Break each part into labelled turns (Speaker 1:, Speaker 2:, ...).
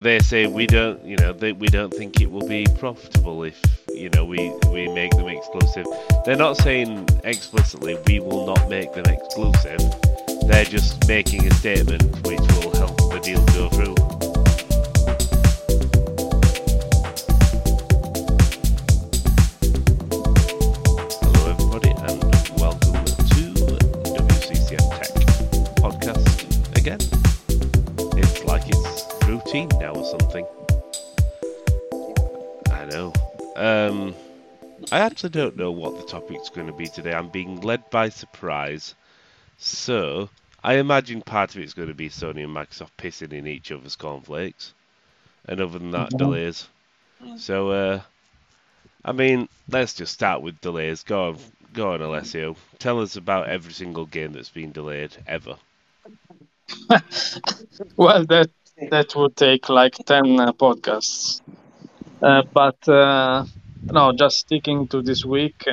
Speaker 1: they say we don't, you know, we don't think it will be profitable if you know we we make them exclusive. They're not saying explicitly we will not make them exclusive. They're just making a statement which will help the deal go through. I actually don't know what the topic's going to be today. I'm being led by surprise. So, I imagine part of it's going to be Sony and Microsoft pissing in each other's cornflakes. And other than that,
Speaker 2: Mhm.
Speaker 1: delays. So, uh, I mean, let's just start with delays. Go on, go on, Alessio. Tell us about every single game that's been delayed ever.
Speaker 2: well, that that would take like ten uh, podcasts. Uh, but uh, no, just sticking to this week,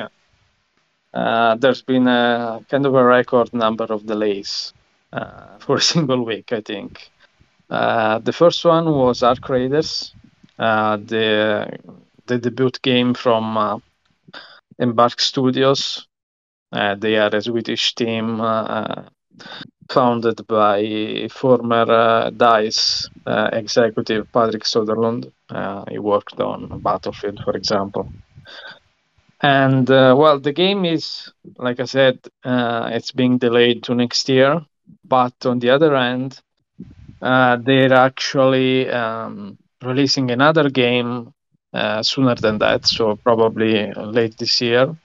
Speaker 2: uh, there's been a kind of a record number of delays uh, for a single week. I think uh, the first one was Arc Raiders, uh, the the debut game from uh, Embark Studios. Uh, they are a Swedish team founded by former uh, DICE uh, executive Patrick Söderlund. Uh, he worked on Battlefield, for example. And well, the game is, like I said, it's being delayed to next year. But on the other hand, they're actually um, releasing another game uh, sooner than that, so probably late this year.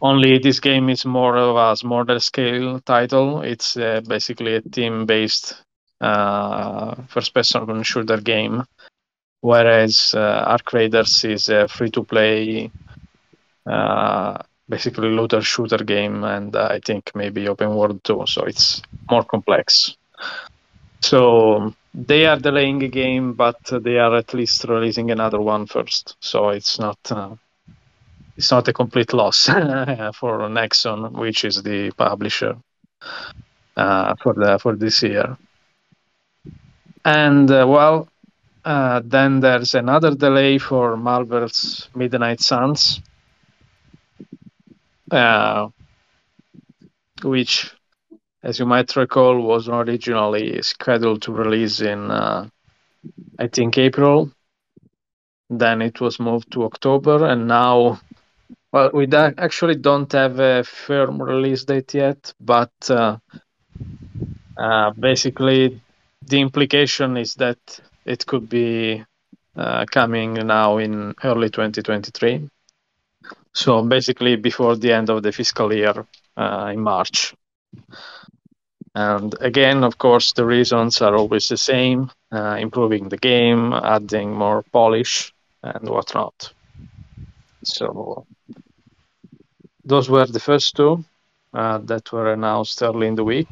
Speaker 2: Only this game is more of a smaller scale title. It's uh, basically a team based uh, first person shooter game, whereas uh, Arc Raiders is a free to play, uh, basically looter shooter game, and uh, I think maybe open world too. So it's more complex. So they are delaying a game, but they are at least releasing another one first. So it's not uh, it's not a complete loss for Nexon, which is the publisher uh, for the for this year. And uh, well, uh, then there's another delay for Marvel's Midnight Suns, uh, which, as you might recall, was originally scheduled to release in, uh, I think, April. Then it was moved to October, and now well, we actually don't have a firm release date yet, but uh, uh, basically the implication is that it could be uh, coming now in early 2023. So basically before the end of the fiscal year uh, in March. And again, of course, the reasons are always the same: uh, improving the game, adding more polish, and whatnot. So those were the first two uh, that were announced early in the week.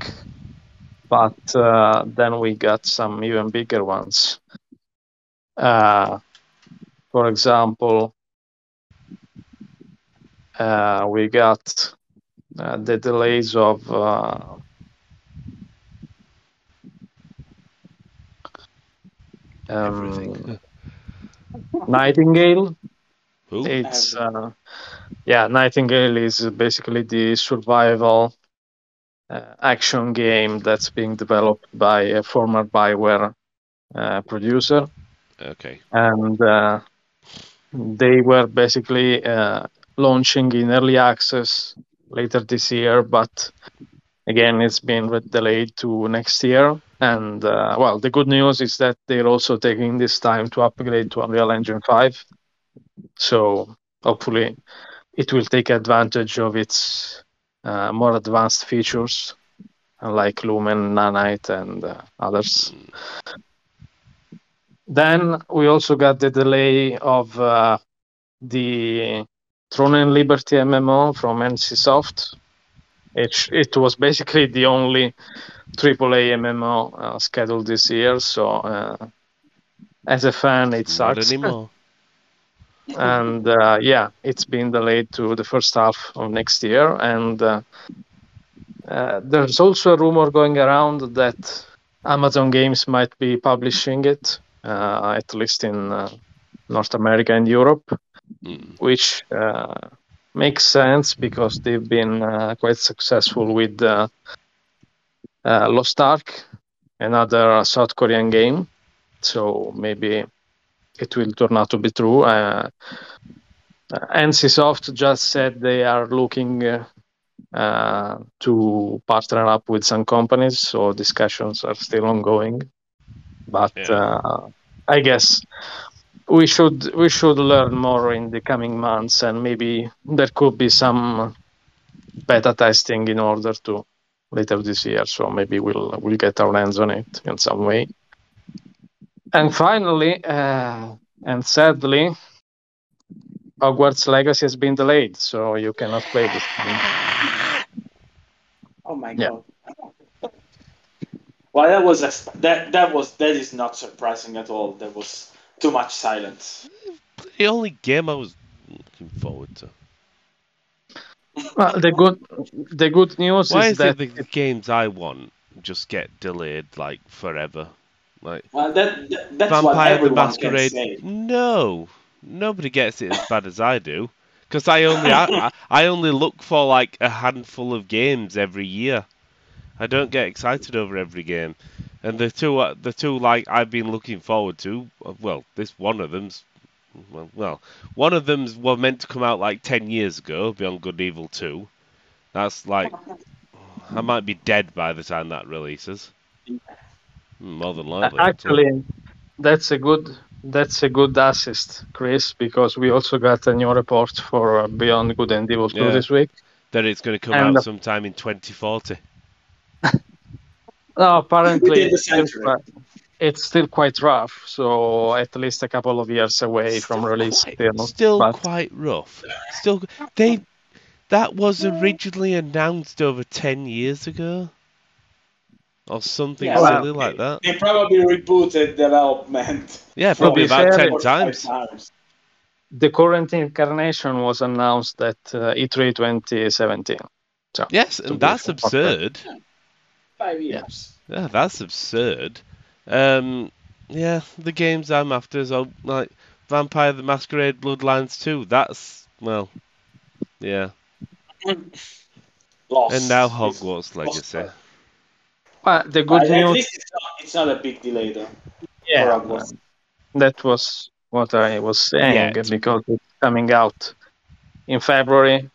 Speaker 2: But uh, then we got some even bigger ones. Uh, for example, uh, we got uh, the delays of uh, um,
Speaker 1: Everything.
Speaker 2: Nightingale.
Speaker 1: Who?
Speaker 2: It's uh, yeah, Nightingale is basically the survival uh, action game that's being developed by a former Bioware uh, producer,
Speaker 1: Okay.
Speaker 2: and uh, they were basically uh, launching in early access later this year, but again, it's been delayed to next year. And uh, well, the good news is that they're also taking this time to upgrade to Unreal Engine 5. So hopefully, it will take advantage of its uh, more advanced features like Lumen, Nanite, and uh, others. Then we also got the delay of uh, the Throne and Liberty MMO from NCSoft. It, it was basically the only AAA MMO uh, scheduled this year, so uh, as a fan, it
Speaker 1: Not
Speaker 2: sucks.
Speaker 1: anymore.
Speaker 2: and uh, yeah, it's been delayed to the first half of next year. And uh, uh, there's also a rumor going around that Amazon Games might be publishing it. uh, at least in uh, North America and Europe,
Speaker 1: Mm.
Speaker 2: which uh, makes sense because they've been uh, quite successful with uh, uh, Lost Ark, another South Korean game. So maybe it will turn out to be true. Uh, NCSoft just said they are looking uh, uh, to partner up with some companies, so discussions are still ongoing. But
Speaker 1: Yeah.
Speaker 2: uh, I guess we should we should learn more in the coming months, and maybe there could be some beta testing in order to later this year. So maybe we'll we'll get our hands on it in some way. And finally, uh, and sadly, Hogwarts Legacy has been delayed, so you cannot play this game.
Speaker 3: Oh my
Speaker 2: Yeah.
Speaker 3: god. Well, that was a, that that was that is not surprising at all. There was too much silence.
Speaker 1: The only game I was looking forward to.
Speaker 2: Well, the good the good news
Speaker 1: Why
Speaker 2: is
Speaker 1: is
Speaker 2: that
Speaker 1: it the games I want just get delayed like forever? Like
Speaker 3: Well, that, that that's what
Speaker 1: Vampire the
Speaker 3: everyone can
Speaker 1: Masquerade. No, nobody gets it as bad as I do. Because I only I, I- I only look for like a handful of games every year. I don't get excited over every game. And the two uh, the two like I've been looking forward to. uh, Well, this one of them's well, well one of them's were meant to come out like ten years ago. Beyond Good and Evil Two. That's like I might be dead by the time that releases. More than likely.
Speaker 2: actually that's a good that's a good assist, Chris, because we also got a new report for uh, Beyond Good and Evil 2
Speaker 1: Yeah.
Speaker 2: this week.
Speaker 1: that it's going to come
Speaker 2: And-
Speaker 1: out sometime in 2040.
Speaker 2: No, apparently it's still, it's still quite rough, so at least a couple of years away from release.
Speaker 1: quite,
Speaker 2: Still,
Speaker 1: still
Speaker 2: but-
Speaker 1: quite rough. Still, they that was originally announced over 10 years ago, or something
Speaker 3: Yeah,
Speaker 2: well,
Speaker 1: silly like that.
Speaker 3: They probably rebooted development.
Speaker 1: Yeah, probably about 10
Speaker 3: four or five
Speaker 1: times.
Speaker 3: times.
Speaker 2: the current incarnation was announced at uh, E3 2017. So
Speaker 1: Yes, and that's
Speaker 2: fair.
Speaker 1: absurd.
Speaker 3: Five years.
Speaker 1: Yeah, that's absurd. Um, yeah, the games I'm after is all, like Vampire the Masquerade Bloodlines 2. That's well, yeah,
Speaker 3: Lost.
Speaker 1: and now Hogwarts Legacy.
Speaker 2: Well, the
Speaker 3: Uh,
Speaker 2: good
Speaker 3: at
Speaker 2: news,
Speaker 3: least it's not, it's not a big delay though.
Speaker 2: yeah, that was what I was saying
Speaker 1: Yeah, it's-
Speaker 2: because it's coming out in February.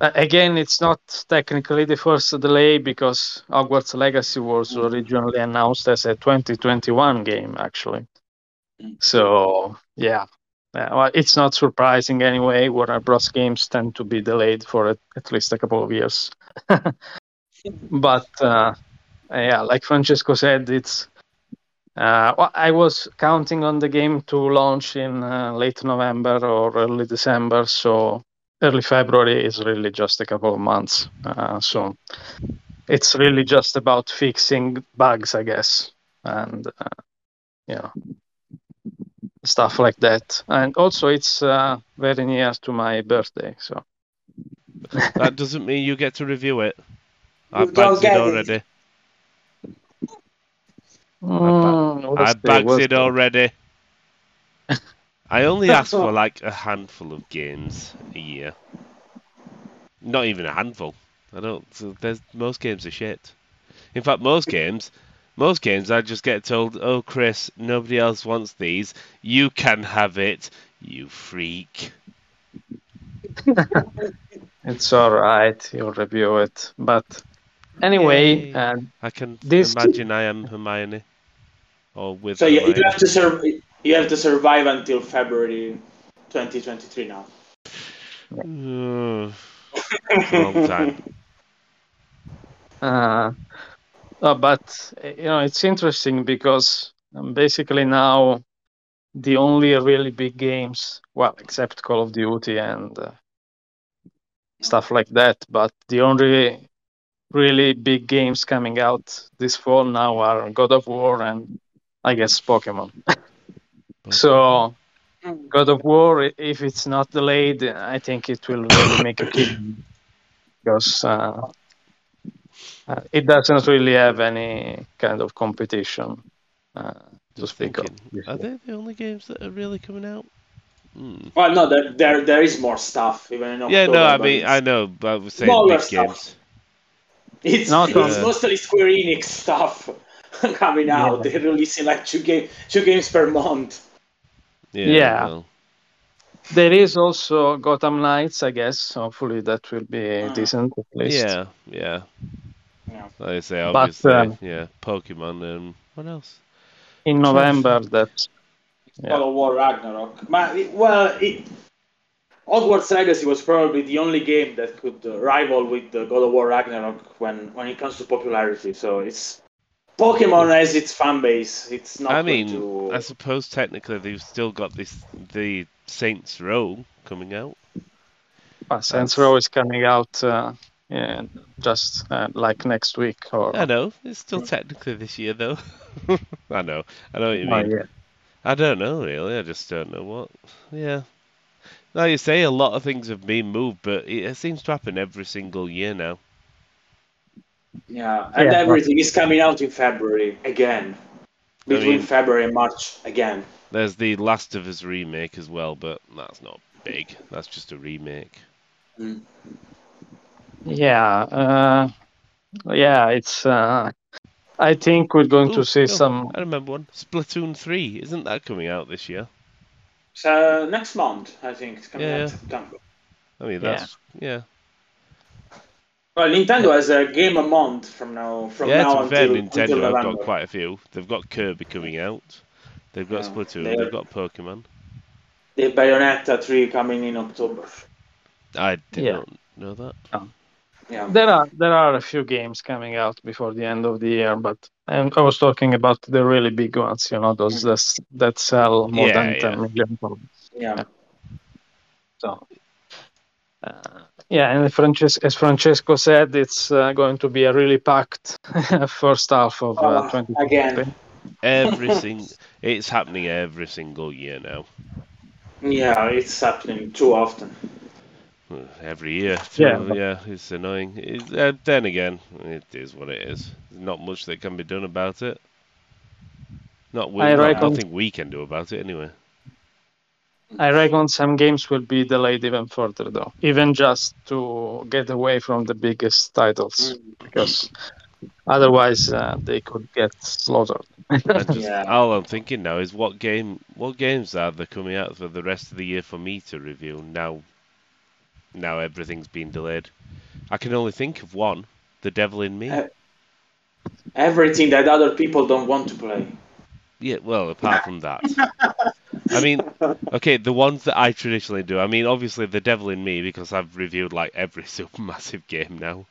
Speaker 2: Uh, again, it's not technically the first delay because Hogwarts Legacy was originally announced as a 2021 game, actually. So yeah, Uh, well, it's not surprising anyway. Warner Bros. games tend to be delayed for at, at least a couple of years. but uh, yeah, like Francesco said, it's. Uh, I was counting on the game to launch in uh, late November or early December, so early February is really just a couple of months. Uh, so it's really just about fixing bugs, I guess, and uh, you know stuff like that. And also, it's uh, very near to my birthday, so
Speaker 1: That doesn't mean you get to review it. I've
Speaker 3: You
Speaker 1: bagged it
Speaker 3: it.
Speaker 1: already.
Speaker 2: Mm, we'll
Speaker 1: I
Speaker 2: see,
Speaker 1: bagged it already. I only ask for like a handful of games a year. Not even a handful. I don't. So there's most games are shit. In fact, most games, most games, I just get told, "Oh, Chris, nobody else wants these. You can have it, you freak."
Speaker 2: It's all right. You'll review it, but anyway,
Speaker 1: Yay.
Speaker 2: uh,
Speaker 1: I can
Speaker 2: This-
Speaker 1: imagine I am Hermione, or with
Speaker 3: So you,
Speaker 1: Hermione.
Speaker 3: you have to sur- you have to survive until February 2023 now.
Speaker 1: Uh, long time.
Speaker 2: Uh, uh, but you know, it's interesting because um, basically now the only really big games, well, except Call of Duty and uh, stuff like that, but the only really big games coming out this fall now are God of War and I guess Pokemon. so God of War, if it's not delayed, I think it will really make a kick because uh, uh, it doesn't really have any kind of competition. Uh,
Speaker 1: Just thinking, are they the only games that are really coming out? Hmm.
Speaker 3: Well, no, there, there there is more stuff even in October.
Speaker 1: Yeah, no, I mean, I know, but I was saying
Speaker 3: Smaller
Speaker 1: big
Speaker 3: stuff.
Speaker 1: games.
Speaker 3: It's,
Speaker 2: Not
Speaker 3: it's
Speaker 1: on-
Speaker 3: mostly Square Enix stuff coming out.
Speaker 2: Yeah.
Speaker 3: They're releasing like two game two games per month.
Speaker 1: Yeah.
Speaker 2: Yeah.
Speaker 1: well,
Speaker 2: There is also Gotham Knights, I guess. Hopefully that will be
Speaker 3: Ah.
Speaker 2: decent at least.
Speaker 1: yeah, yeah.
Speaker 3: Yeah.
Speaker 1: Like I say,
Speaker 2: But,
Speaker 1: obviously,
Speaker 2: uh,
Speaker 1: yeah. Pokemon and what else?
Speaker 2: In November, that Yeah.
Speaker 3: God of War Ragnarok. But well, it, Hogwarts Legacy was probably the only game that could uh, rival with the God of War Ragnarok when when it comes to popularity. So it's Pokemon has its fan base. It's not.
Speaker 1: I
Speaker 3: going
Speaker 1: mean,
Speaker 3: to...
Speaker 1: I suppose technically they've still got this the Saints Row coming out.
Speaker 2: uh, Saints Row is coming out uh, yeah, just uh, like next week. Or
Speaker 1: I know it's still technically this year though. I know, I know what you
Speaker 2: Oh,
Speaker 1: mean.
Speaker 2: yeah.
Speaker 1: I don't know really. I just don't know what. Yeah. Like you say, a lot of things have been moved, but it, it seems to happen every single year now.
Speaker 3: yeah, and
Speaker 2: Yeah,
Speaker 3: everything is coming out in February again. Between
Speaker 1: mean-
Speaker 3: February and March again.
Speaker 1: There's the Last of Us remake as well, but that's not big. That's just a remake.
Speaker 2: Yeah, uh, yeah, it's. Uh, I think we're going
Speaker 1: Ooh,
Speaker 2: to see
Speaker 1: oh,
Speaker 2: some.
Speaker 1: I remember one. Splatoon 3. Isn't that coming out this year?
Speaker 3: So next month, I think it's coming
Speaker 1: Yeah,
Speaker 3: out
Speaker 1: yeah.
Speaker 3: September.
Speaker 1: I mean,
Speaker 2: Yeah.
Speaker 1: that's yeah.
Speaker 3: Well, Nintendo has a game a month from now. From
Speaker 1: yeah,
Speaker 3: now
Speaker 1: to be fair,
Speaker 3: until, until
Speaker 1: Nintendo have got quite a few. They've got Kirby coming out. They've got
Speaker 3: Yeah,
Speaker 1: Splatoon.
Speaker 3: they're-
Speaker 1: They've got Pokemon.
Speaker 3: The Bayonetta 3 coming in October.
Speaker 1: I did
Speaker 2: Yeah.
Speaker 1: not know that. Oh.
Speaker 3: Yeah.
Speaker 2: There are there are a few games coming out before the end of the year, but um, I was talking about the really big ones. You know, those that that sell more
Speaker 1: Yeah,
Speaker 2: than
Speaker 1: yeah.
Speaker 2: ten million.
Speaker 3: Yeah.
Speaker 2: So, uh, yeah, and Frances- as Francesco said, it's uh, going to be a really packed first half of uh,
Speaker 3: Oh,
Speaker 2: 2020.
Speaker 3: again.
Speaker 1: Every single, it's happening every single year now.
Speaker 3: Yeah, it's happening too often.
Speaker 1: Every year.
Speaker 2: Yeah,
Speaker 1: So,
Speaker 2: but-
Speaker 1: yeah, it's annoying. It, uh, then again, it is what it is. There's not much that can be done about it. Not, we,
Speaker 2: I
Speaker 1: not
Speaker 2: reckon-
Speaker 1: nothing we can do about it anyway.
Speaker 2: I reckon some games will be delayed even further, though, even just to get away from the biggest titles, because otherwise uh, they could get slaughtered.
Speaker 1: I just,
Speaker 3: Yeah.
Speaker 1: All I'm thinking now is what game, what games are they coming out for the rest of the year for me to review now? Now everything's been delayed. I can only think of one, The Devil in Me.
Speaker 3: Uh, Everything that other people don't want to play.
Speaker 1: Yeah, well, apart from that. I mean, okay, the ones that I traditionally do. I mean, obviously, The Devil in Me, because I've reviewed like every supermassive game now.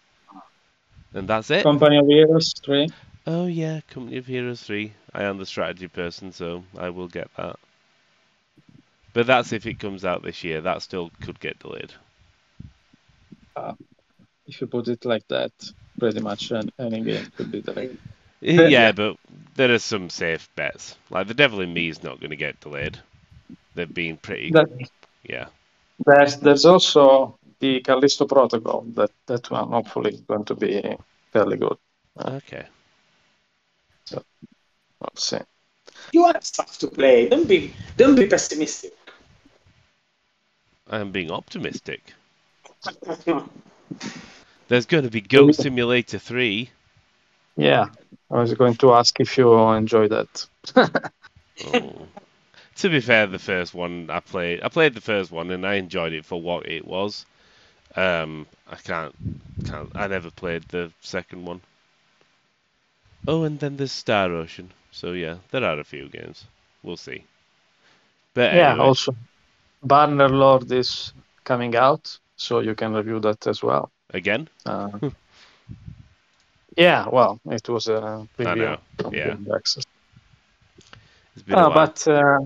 Speaker 1: And that's it.
Speaker 2: Company of Heroes 3.
Speaker 1: Oh, yeah, Company of Heroes 3. I am the strategy person, so I will get that. But that's if it comes out this year. That still could get delayed.
Speaker 2: If you put it like that, pretty much any game could be delayed.
Speaker 1: Yeah,
Speaker 2: Yeah.
Speaker 1: but there are some safe bets. Like, The Devil in Me is not going to get delayed. They've been pretty.
Speaker 2: That,
Speaker 1: Yeah.
Speaker 2: there's there's also the Callisto Protocol. That that one hopefully is going to be fairly good.
Speaker 1: Okay.
Speaker 2: So, We'll see.
Speaker 3: You have stuff to play. Don't be don't be pessimistic.
Speaker 1: I'm being optimistic. There's going to be Goat Simulator 3.
Speaker 2: Yeah, I was going to ask if you enjoy that.
Speaker 1: Oh. to be fair, the first one I played, I played the first one and I enjoyed it for what it was. Um, I can't, can't, I never played the second one. Oh, and then there's Star Ocean. So yeah, there are a few games. We'll see. But
Speaker 2: Yeah,
Speaker 1: anyway,
Speaker 2: also Bannerlord is coming out, so you can review that as well.
Speaker 1: again,
Speaker 2: Uh, yeah, well, it was a preview.
Speaker 1: know. Yeah,
Speaker 2: Access.
Speaker 1: it's been a
Speaker 2: Uh,
Speaker 1: while.
Speaker 2: but uh,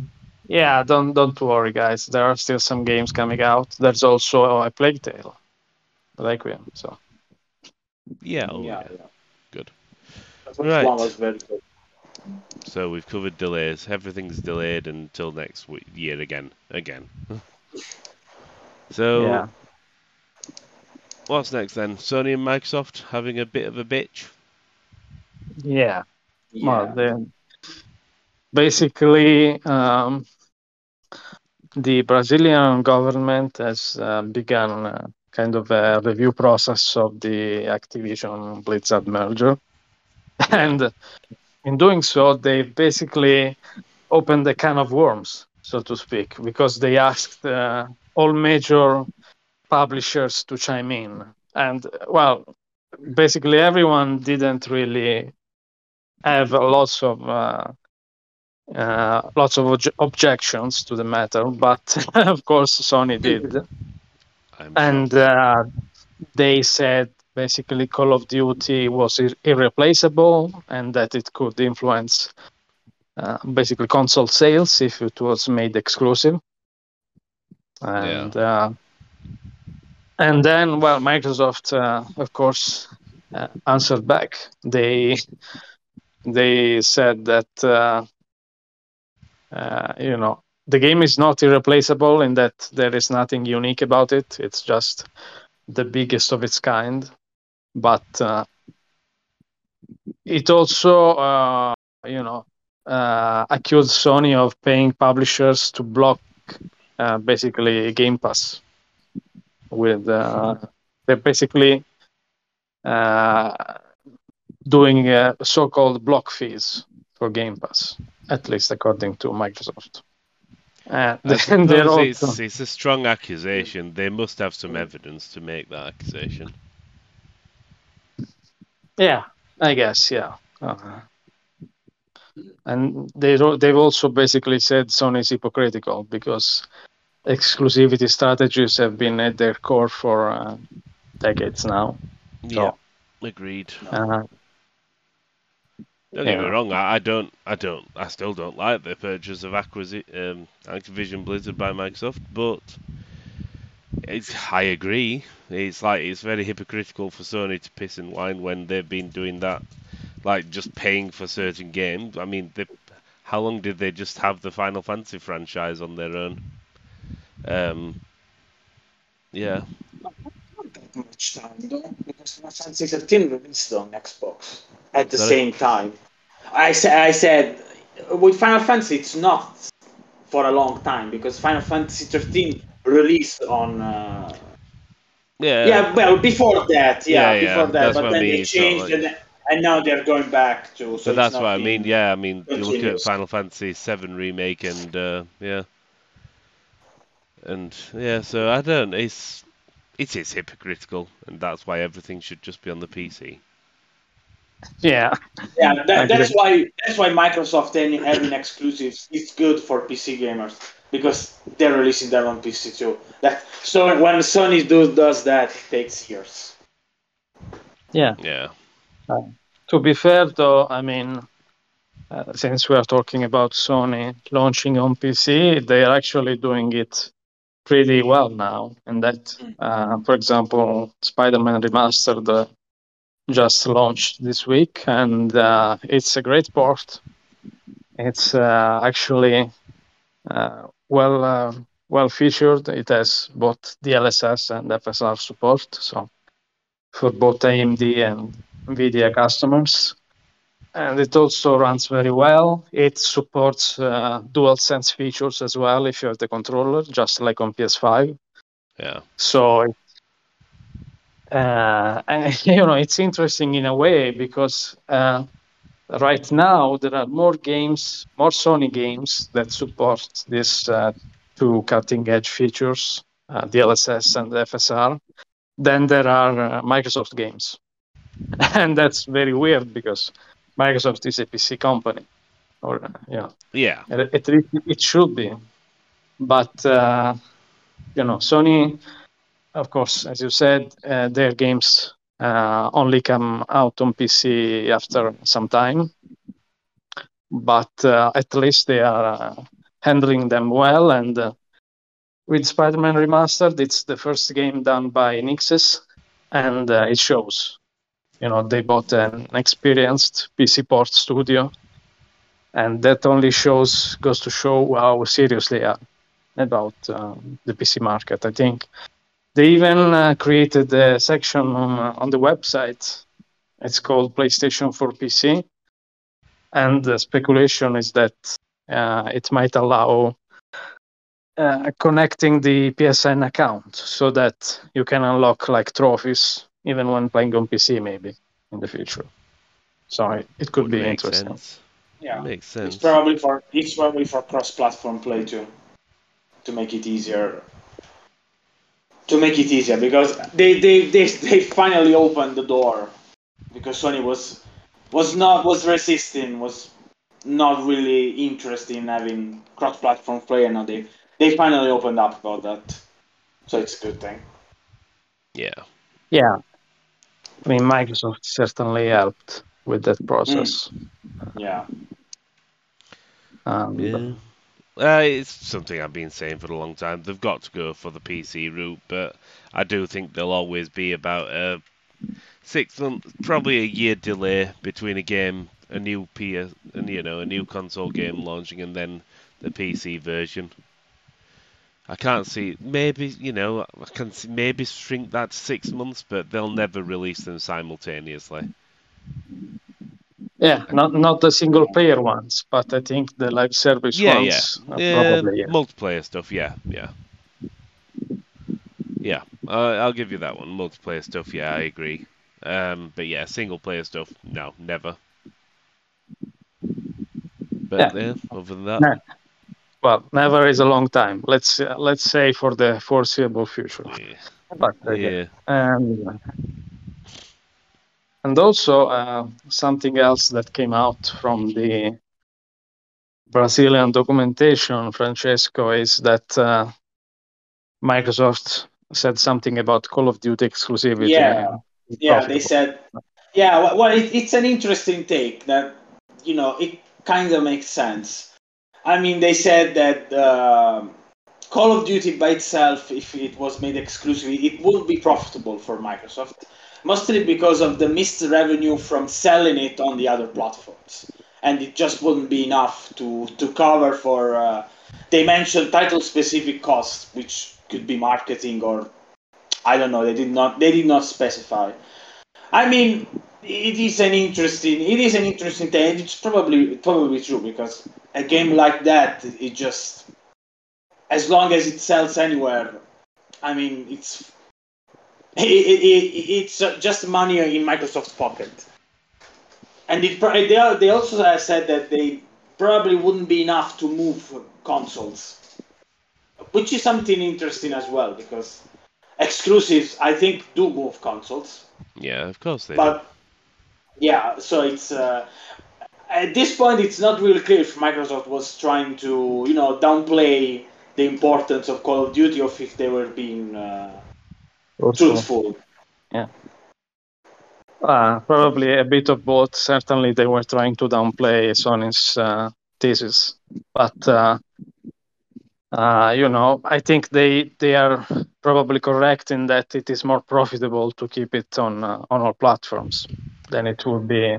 Speaker 2: yeah, don't don't worry, guys. There are still some games coming out. There's also a Plague Tale, Requiem. So
Speaker 1: yeah, oh,
Speaker 3: yeah,
Speaker 1: yeah.
Speaker 3: yeah.
Speaker 1: Good.
Speaker 3: The
Speaker 1: Right.
Speaker 3: one was very good.
Speaker 1: So we've covered delays. Everything's delayed until next week, year again, again. so
Speaker 2: yeah,
Speaker 1: what's next then? Sony and Microsoft having a bit of a bitch.
Speaker 2: yeah.
Speaker 3: Yeah.
Speaker 2: Well, the basically, um, the Brazilian government has uh, begun uh, kind of a review process of the Activision Blizzard merger. And in doing so, they basically opened the can of worms, so to speak, because they asked uh, all major publishers to chime in. And well, basically everyone didn't really have lots of uh, uh, lots of obj- objections to the matter, but of course Sony did,
Speaker 1: I'm
Speaker 2: and uh, they said basically Call of Duty was ir- irreplaceable and that it could influence uh, basically console sales if it was made exclusive. And uh, and then, well, Microsoft, uh, of course, uh, answered back. They they said that uh, uh, you know the game is not irreplaceable in that there is nothing unique about it. It's just the biggest of its kind, but uh, it also uh, you know accused Sony of paying publishers to block basically Game Pass with uh, they're basically uh, doing uh, so-called block fees for Game Pass, at least according to Microsoft. Uh,
Speaker 1: I
Speaker 2: they're
Speaker 1: suppose
Speaker 2: also,
Speaker 1: it's, it's a strong accusation. They must have some evidence to make that accusation.
Speaker 2: yeah, I guess, yeah. Uh, and they they've also basically said Sony is hypocritical because exclusivity strategies have been at their core for uh, decades now.
Speaker 1: Yeah, agreed.
Speaker 2: Uh,
Speaker 1: Don't get me wrong. I, I don't. I don't. I still don't like the purchase of Acquisi- um, Activision Blizzard by Microsoft, but it's. I agree. It's like it's very hypocritical for Sony to piss and whine when they've been doing that, like just paying for certain games. I mean, they, how long did they just have the Final Fantasy franchise on their own? Um. Yeah.
Speaker 3: Not that much time though, because Final Fantasy 13 released on Xbox at the same time. I said, I said, with Final Fantasy, it's not for a long time because Final Fantasy 13 released on. Uh,
Speaker 1: Yeah.
Speaker 3: yeah, well, before that, yeah,
Speaker 1: Yeah, yeah,
Speaker 3: before that,
Speaker 1: that's
Speaker 3: but
Speaker 1: what I
Speaker 3: then
Speaker 1: mean,
Speaker 3: they changed
Speaker 1: like-
Speaker 3: and, and now they're going back to. So
Speaker 1: So that's what I mean. Yeah, I mean, you look at. Final Fantasy VII remake, and uh, yeah, and yeah. So I don't. It's it is hypocritical, and that's why everything should just be on the PC.
Speaker 2: yeah,
Speaker 3: Yeah, that, that's why that's why Microsoft any- having exclusives is good for PC gamers because they're releasing them on PC too. That so when Sony do, does that, it takes years.
Speaker 2: yeah.
Speaker 1: Yeah.
Speaker 2: To be fair, though, I mean, uh, since we are talking about Sony launching on PC, they are actually doing it pretty well now. And that, uh, for example, Spider-Man Remastered uh, just launched this week, and uh, it's a great port. It's uh, actually uh, well uh, well featured. It has both DLSS and FSR support, so for both AMD and NVIDIA customers. And it also runs very well. It supports uh, DualSense features as well if you have the controller, just like on PS5.
Speaker 1: Yeah.
Speaker 2: So, uh, and, you know, it's interesting in a way because uh, right now there are more games, more Sony games that support these uh, two cutting-edge features, uh, DLSS and FSR, than there are uh, Microsoft games and that's very weird because Microsoft is a PC company, or yeah,
Speaker 1: Yeah.
Speaker 2: at least it should be. But uh, you know, Sony, of course, as you said, uh, their games uh, only come out on PC after some time. But uh, at least they are uh, handling them well. And uh, with Spider-Man Remastered, it's the first game done by Nixxes, and uh, it shows you know they bought an experienced PC port studio, and that only shows goes to show how serious they are about um, the PC market. I think they even uh, created a section on uh, on the website. It's called PlayStation for PC, and the speculation is that uh, it might allow uh, connecting the PSN account so that you can unlock like trophies even when playing on PC, maybe in the future. So it, it could be interesting.
Speaker 1: sense.
Speaker 3: Yeah,
Speaker 1: Makes sense.
Speaker 3: it's probably for it's probably for cross-platform play too, to make it easier. To make it easier because they they, they, they finally opened the door because Sony was was not was resisting was not really interested in having cross-platform play and now they they finally opened up about that, so it's a good thing.
Speaker 1: Yeah.
Speaker 2: Yeah. I mean, Microsoft certainly helped with that process.
Speaker 3: Yeah.
Speaker 2: And,
Speaker 1: Yeah. Uh, it's something I've been saying for a long time. They've got to go for the PC route, but I do think there'll always be about a six month, probably a year delay between a game, a new PS, and you know, a new console game launching, and then the PC version. I can't see. Maybe you know, I can see, maybe shrink that to six months, but they'll never release them simultaneously.
Speaker 2: Yeah, not not the single player ones, but I think the live service
Speaker 1: Yeah,
Speaker 2: ones are
Speaker 1: yeah,
Speaker 2: probably yeah.
Speaker 1: multiplayer stuff. Yeah, yeah, yeah. Uh, I'll give you that one. Multiplayer stuff. Yeah, I agree. Um, but yeah, single player stuff. No, never. But
Speaker 2: Yeah.
Speaker 1: yeah, other than that,
Speaker 2: No. Well, never is a long time. Let's uh, let's say for the foreseeable future.
Speaker 1: yeah,
Speaker 2: But uh, yeah.
Speaker 1: yeah.
Speaker 2: And and also uh, something else that came out from the Brazilian documentation, Francesco, is that uh, Microsoft said something about Call of Duty exclusivity.
Speaker 3: Yeah. yeah they said yeah well, well it, it's an interesting take that you know it kind of makes sense i mean they said that um call of duty by itself if it was made exclusively it would be profitable for microsoft mostly because of the missed revenue from selling it on the other platforms and it just wouldn't be enough to to cover for uh, they mentioned title specific costs which could be marketing or I don't know. They did not. They did not specify. I mean, it is an interesting. It is an interesting thing. It's probably probably true because a game like that, it just as long as it sells anywhere. I mean, it's it, it, it, it's just money in Microsoft's pocket. And it, they they also said that they probably wouldn't be enough to move consoles, which is something interesting as well because exclusives I think do move consoles,
Speaker 1: Yeah, of course they do.
Speaker 3: but yeah, so it's uh, at this point it's not really clear if Microsoft was trying to you know downplay the importance of Call of Duty or if they were being uh,
Speaker 2: Also,
Speaker 3: truthful.
Speaker 2: uh, probably a bit of both. Certainly, they were trying to downplay Sony's uh, thesis, but uh, uh, you know, I think they they are probably correct in that it is more profitable to keep it on uh, on all platforms than it would be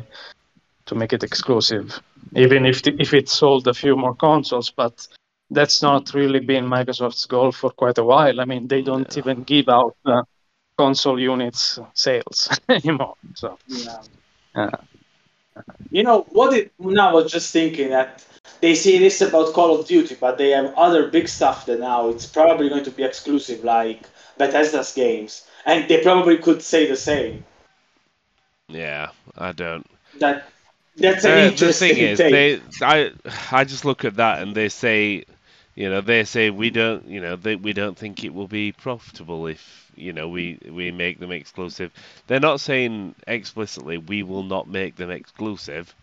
Speaker 2: to make it exclusive, even if the, if it sold a few more consoles. But that's not really been Microsoft's goal for quite a while. I mean, they don't
Speaker 1: No.
Speaker 2: even give out uh, console units sales anymore. So
Speaker 3: Yeah.
Speaker 2: Yeah.
Speaker 3: You know what? It, now I was just thinking that they say this about Call of Duty, but they have other big stuff that now it's probably going to be exclusive, like Bethesda's games, and they probably could say the same.
Speaker 1: Yeah, I don't.
Speaker 3: That that's an
Speaker 1: Uh, the thing is,
Speaker 3: take.
Speaker 1: they, I, I just look at that and they say, you know, they say we don't, you know, they, we don't think it will be profitable if, you know, we we make them exclusive. They're not saying explicitly we will not make them exclusive.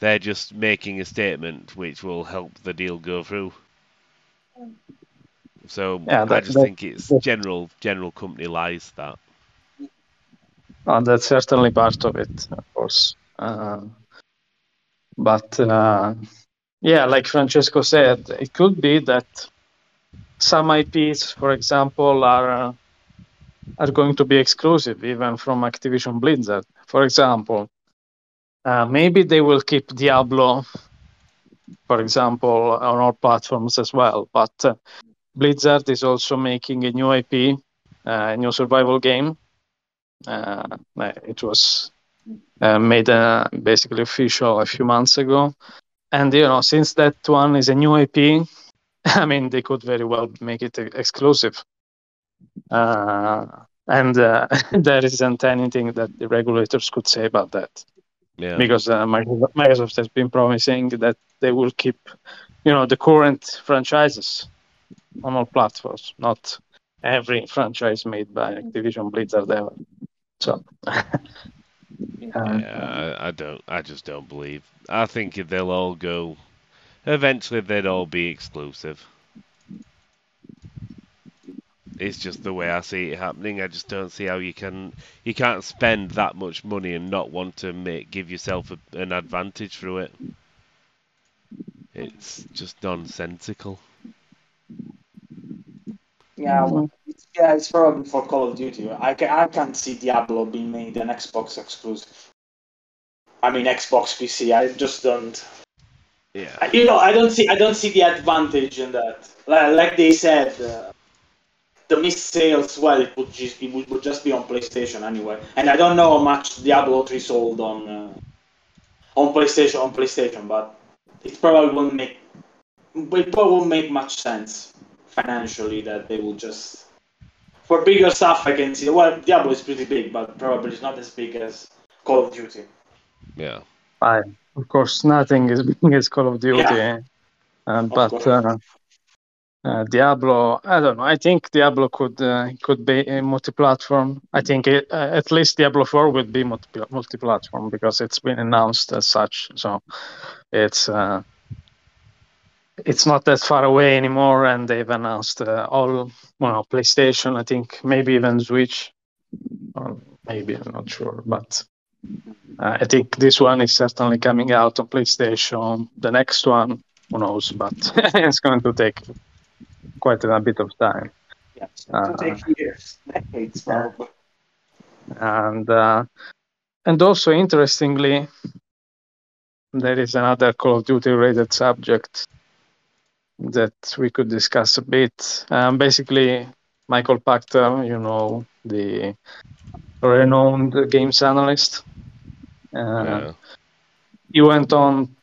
Speaker 1: They're just making a statement which will help the deal go through. So
Speaker 2: Yeah,
Speaker 1: I just
Speaker 2: that-
Speaker 1: think it's
Speaker 2: that-
Speaker 1: general general company lies that.
Speaker 2: And that's certainly part of it, of course. Uh, but uh, yeah, like Francesco said, it could be that some IPs, for example, are uh, are going to be exclusive even from Activision Blizzard. For example, uh, maybe they will keep Diablo, for example, on all platforms as well. But uh, Blizzard is also making a new IP, uh, a new survival game uh, it was uh, made uh, basically official a few months ago. and you know, since that one is a new IP, I mean, they could very well make it exclusive. Uh, and uh, there isn't anything that the regulators could say about that.
Speaker 1: Yeah.
Speaker 2: Because uh, Microsoft has been promising that they will keep, you know, the current franchises on all platforms, not every franchise made by Activision Blizzard ever. So.
Speaker 1: Uh, yeah, I, I don't. I just don't believe. I think they'll all go. Eventually, they'd all be exclusive. It's just the way I see it happening. I just don't see how you can you can't spend that much money and not want to make give yourself a, an advantage through it. It's just nonsensical.
Speaker 3: Yeah, well, it's, yeah, it's probably for Call of Duty. I can I can't see Diablo being made an Xbox exclusive. I mean Xbox PC. I just don't.
Speaker 1: Yeah.
Speaker 3: You know, I don't see I don't see the advantage in that. Like, like they said, uh, the missed sales. Well, it would just it would, would, just be on PlayStation anyway. And I don't know how much Diablo 3 sold on uh, on PlayStation on PlayStation, but it probably won't make it probably won't make much sense financially that they will just for bigger stuff I can see well Diablo is pretty big but probably it's not as big as Call of Duty.
Speaker 1: Yeah.
Speaker 2: Fine. Of course nothing is big as Call of Duty. Yeah. Uh, but uh, uh, Diablo, I don't know. I think Diablo could uh, could be a multi-platform. I think it, uh, at least Diablo 4 would be multi- multi-platform because it's been announced as such. So it's uh, it's not that far away anymore, and they've announced uh, all well, PlayStation. I think maybe even Switch, or maybe I'm not sure, but uh, I think this one is certainly coming out on PlayStation. The next one, who knows? But it's going to take quite a bit of time.
Speaker 3: Yeah, it's going to take uh, years, decades, probably.
Speaker 2: And uh, and also interestingly, there is another Call of Duty related subject that we could discuss a bit. Um, basically, Michael Pachter, you know, the renowned games analyst, uh, yeah. he went on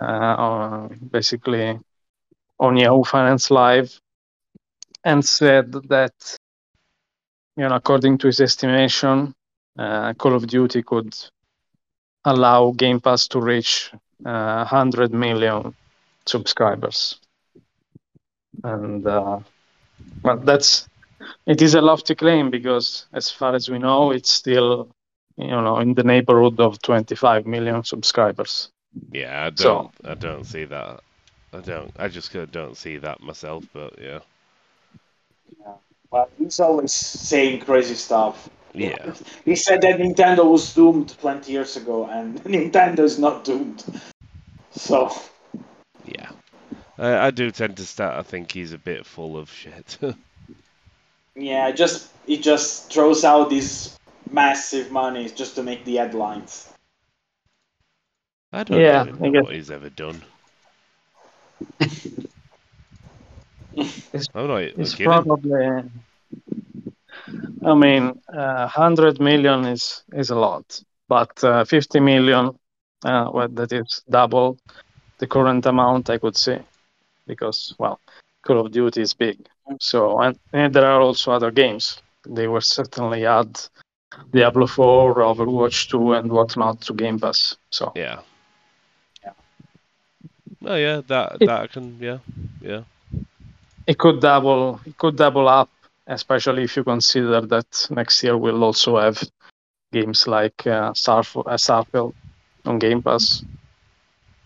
Speaker 2: uh, basically on Yahoo Finance Live and said that, you know, according to his estimation, uh, Call of Duty could allow Game Pass to reach uh, 100 million subscribers. And uh, well, that's it is a lofty claim because, as far as we know, it's still you know in the neighborhood of 25 million subscribers.
Speaker 1: Yeah, I don't. So, I don't see that. I don't. I just don't see that myself. But yeah.
Speaker 3: Yeah, but he's always saying crazy stuff.
Speaker 1: Yeah.
Speaker 3: He said that Nintendo was doomed 20 years ago, and Nintendo is not doomed. So.
Speaker 1: Yeah. I, I do tend to start. I think he's a bit full of shit.
Speaker 3: yeah, just he just throws out these massive monies just to make the headlines.
Speaker 1: I don't yeah, really know what he's ever done.
Speaker 2: it's, I'm not it's probably. I mean, uh, hundred million is is a lot, but uh, fifty million, uh, well, that is double the current amount, I could say because well, Call of Duty is big. So and, and there are also other games. They will certainly add Diablo 4, Overwatch 2, and whatnot to Game Pass. So
Speaker 1: yeah. Yeah. Oh yeah, that it, that can yeah yeah.
Speaker 2: It could double. It could double up, especially if you consider that next year we'll also have games like uh, Starf- uh, Starfield on Game Pass.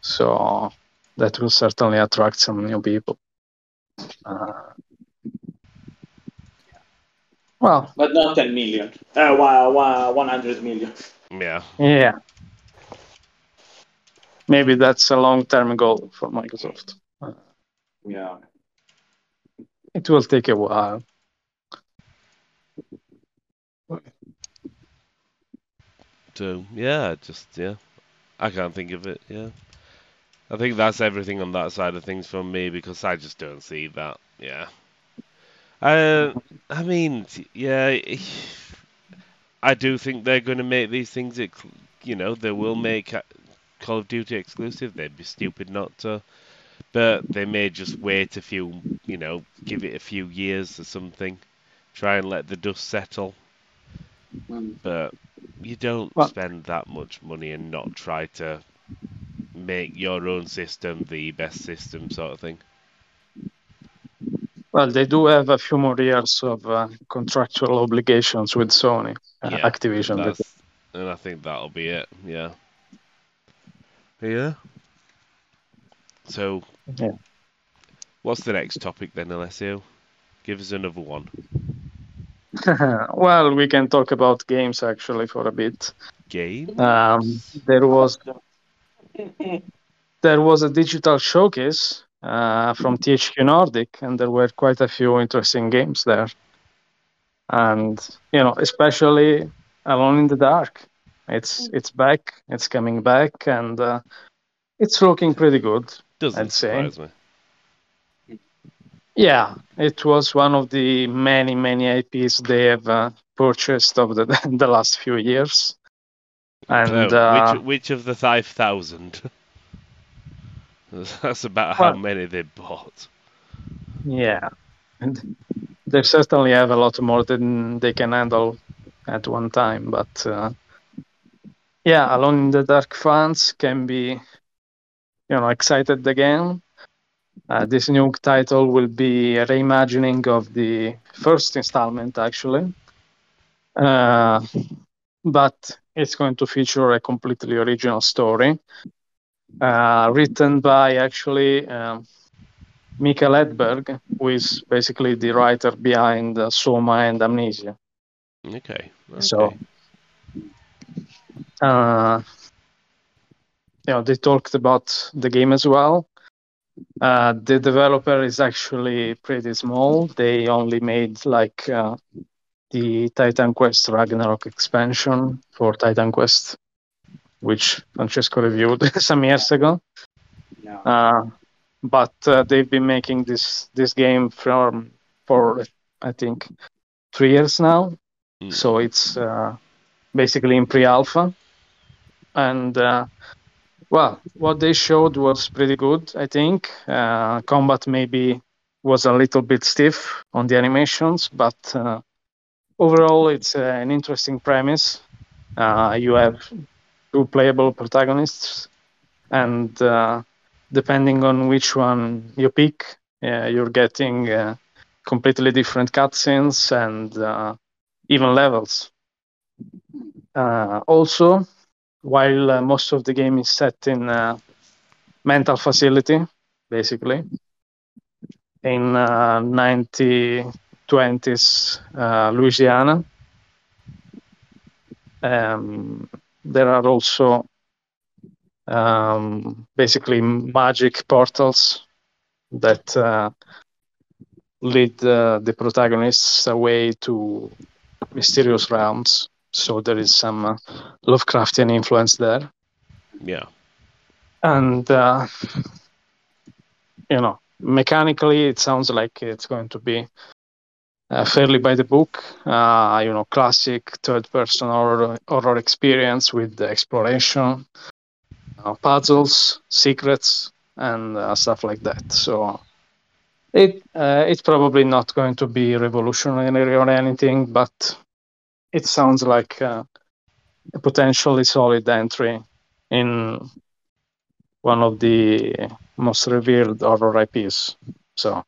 Speaker 2: So that will certainly attract some new people. Uh, well,
Speaker 3: but not 10 million. Uh, 100 million.
Speaker 1: Yeah.
Speaker 2: Yeah. Maybe that's a long-term goal for Microsoft.
Speaker 3: Yeah.
Speaker 2: It will take a while.
Speaker 1: So yeah, just yeah, I can't think of it. Yeah. I think that's everything on that side of things from me because I just don't see that. Yeah. Uh, I mean, yeah, I do think they're going to make these things. You know, they will make Call of Duty exclusive. They'd be stupid not to. But they may just wait a few, you know, give it a few years or something. Try and let the dust settle.
Speaker 3: Mm.
Speaker 1: But you don't
Speaker 2: Well-
Speaker 1: spend that much money and not try to make your own system the best system, sort of thing.
Speaker 2: Well, they do have a few more years of uh, contractual obligations with Sony, uh,
Speaker 1: Yeah,
Speaker 2: Activision.
Speaker 1: and I think that'll be it. Yeah. Yeah. So,
Speaker 2: Yeah.
Speaker 1: what's the next topic then, Alessio? Give us another one.
Speaker 2: well, we can talk about games actually for a bit.
Speaker 1: Game.
Speaker 2: Um, there was there was a digital showcase uh, from THQ Nordic, and there were quite a few interesting games there. And you know, especially Alone in the Dark, it's it's back, it's coming back, and uh, it's looking pretty good.
Speaker 1: Doesn't
Speaker 2: I'd say.
Speaker 1: surprise me.
Speaker 2: Yeah, it was one of the many many IPs they have uh, purchased over the the last few years. And
Speaker 1: So,
Speaker 2: uh,
Speaker 1: which which of the five thousand? That's about how many they bought.
Speaker 2: Yeah, and they certainly have a lot more than they can handle at one time. But uh, yeah, Alone in the Dark fans can be, you know, excited again. Uh, this new title will be a reimagining of the first installment, actually, uh, but it's going to feature a completely original story, uh, written by actually. Um, Mikael Hedberg, who is basically the writer behind uh, Soma and Amnesia.
Speaker 1: Okay. okay.
Speaker 2: So, uh, you know, they talked about the game as well. Uh, the developer is actually pretty small. They only made like uh, the Titan Quest Ragnarok expansion for Titan Quest, which Francesco reviewed some years ago.
Speaker 3: Yeah.
Speaker 2: Uh, but uh, they've been making this this game from for I think three years now.
Speaker 1: Mm.
Speaker 2: So it's uh, basically in pre-alpha, and uh, well, what they showed was pretty good. I think uh, combat maybe was a little bit stiff on the animations, but uh, overall it's uh, an interesting premise. Uh, you have two playable protagonists, and uh, depending on which one you pick, you're getting completely different cutscenes and even levels. Uh, also, while uh, most of the game is set in a mental facility, basically, in uh, 1920s uh, Louisiana, um, there are also um, basically magic portals that uh, lead uh, the protagonists away to mysterious realms. So there is some uh, Lovecraftian influence there,
Speaker 1: Yeah.
Speaker 2: and uh, you know, mechanically, it sounds like it's going to be uh, fairly by the book. Uh, you know, classic third-person horror, horror experience with the exploration, uh, puzzles, secrets, and uh, stuff like that. So it uh, it's probably not going to be revolutionary or anything, but it sounds like uh, a potentially solid entry in one of the most revered horror IPs. So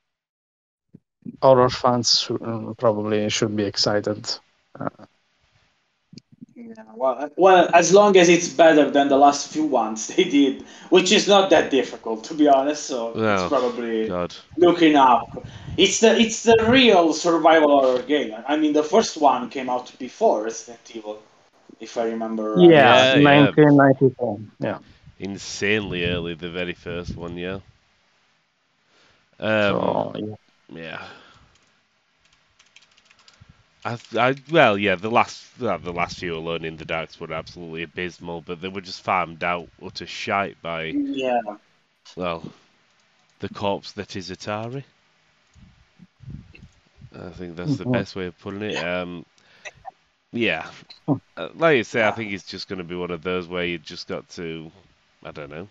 Speaker 2: horror fans should, mm, probably should be excited.
Speaker 3: Yeah, well, well, as long as it's better than the last few ones they did, which is not that difficult to be honest. So
Speaker 1: No.
Speaker 3: it's probably
Speaker 1: God.
Speaker 3: looking up. It's the it's the real survival horror game. I mean, the first one came out before Resident Evil, if I remember. Right.
Speaker 2: Yeah,
Speaker 1: Yeah, yeah.
Speaker 2: 1994. Yeah.
Speaker 1: Insanely early, the very first one, yeah. Um,
Speaker 2: so yeah.
Speaker 1: Yeah. I, I, well, yeah, the last, well, the last few Alone in the Darks were absolutely abysmal, but they were just farmed out utter shite by,
Speaker 3: Yeah.
Speaker 1: well, the corpse that is Atari. I think that's the
Speaker 2: Mhm.
Speaker 1: best way of putting it. Um, yeah, Uh, like you say, I think it's just going to be one of those where you just got to I don't know.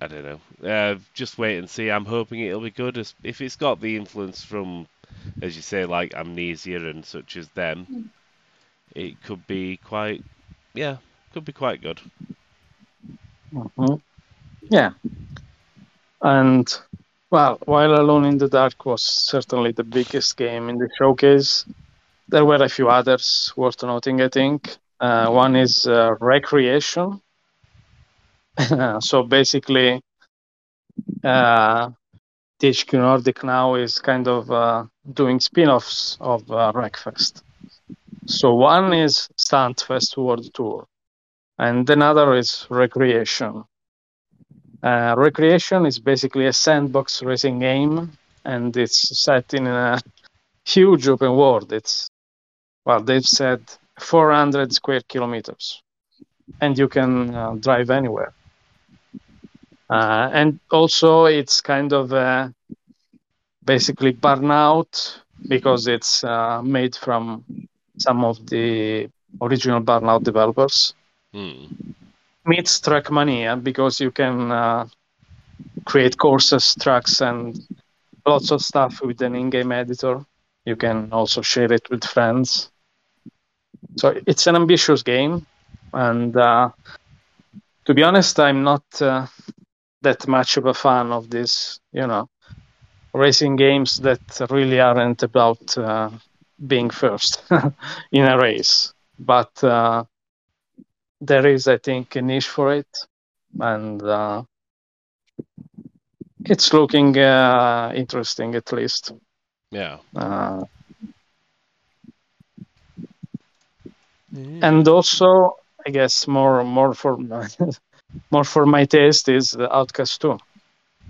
Speaker 1: I don't know. Uh, just wait and see. I'm hoping it'll be good. If it's got the influence from, as you say, like Amnesia and such as them, it could be quite, yeah, could be quite good.
Speaker 2: Mm-hmm. Yeah. And well, while Alone in the Dark was certainly the biggest game in the showcase, there were a few others worth noting, I think. Uh, one is uh, Wreckreation. so basically, uh, THQ Nordic now is kind of uh, doing spin offs of uh. So one is Stuntfest World Tour, and another is Wreckreation. Uh, Wreckreation is basically a sandbox racing game, and it's set in a huge open world. It's well, they've said 400 square kilometers, and you can uh, drive anywhere. Uh, and also, it's kind of uh, basically burnout because it's uh, made from some of the original burnout developers.
Speaker 1: Hmm.
Speaker 2: Meets Trackmania because you can uh, create courses, tracks, and lots of stuff with an in-game editor. You can also share it with friends. So it's an ambitious game, and uh, to be honest, I'm not uh, that much of a fan of this. You know, racing games that really aren't about uh, being first in a race, but uh, there is, I think, a niche for it, and uh, it's looking uh, interesting at least.
Speaker 1: Yeah.
Speaker 2: Uh, and also I guess more more for my, more for my taste is Outcast 2.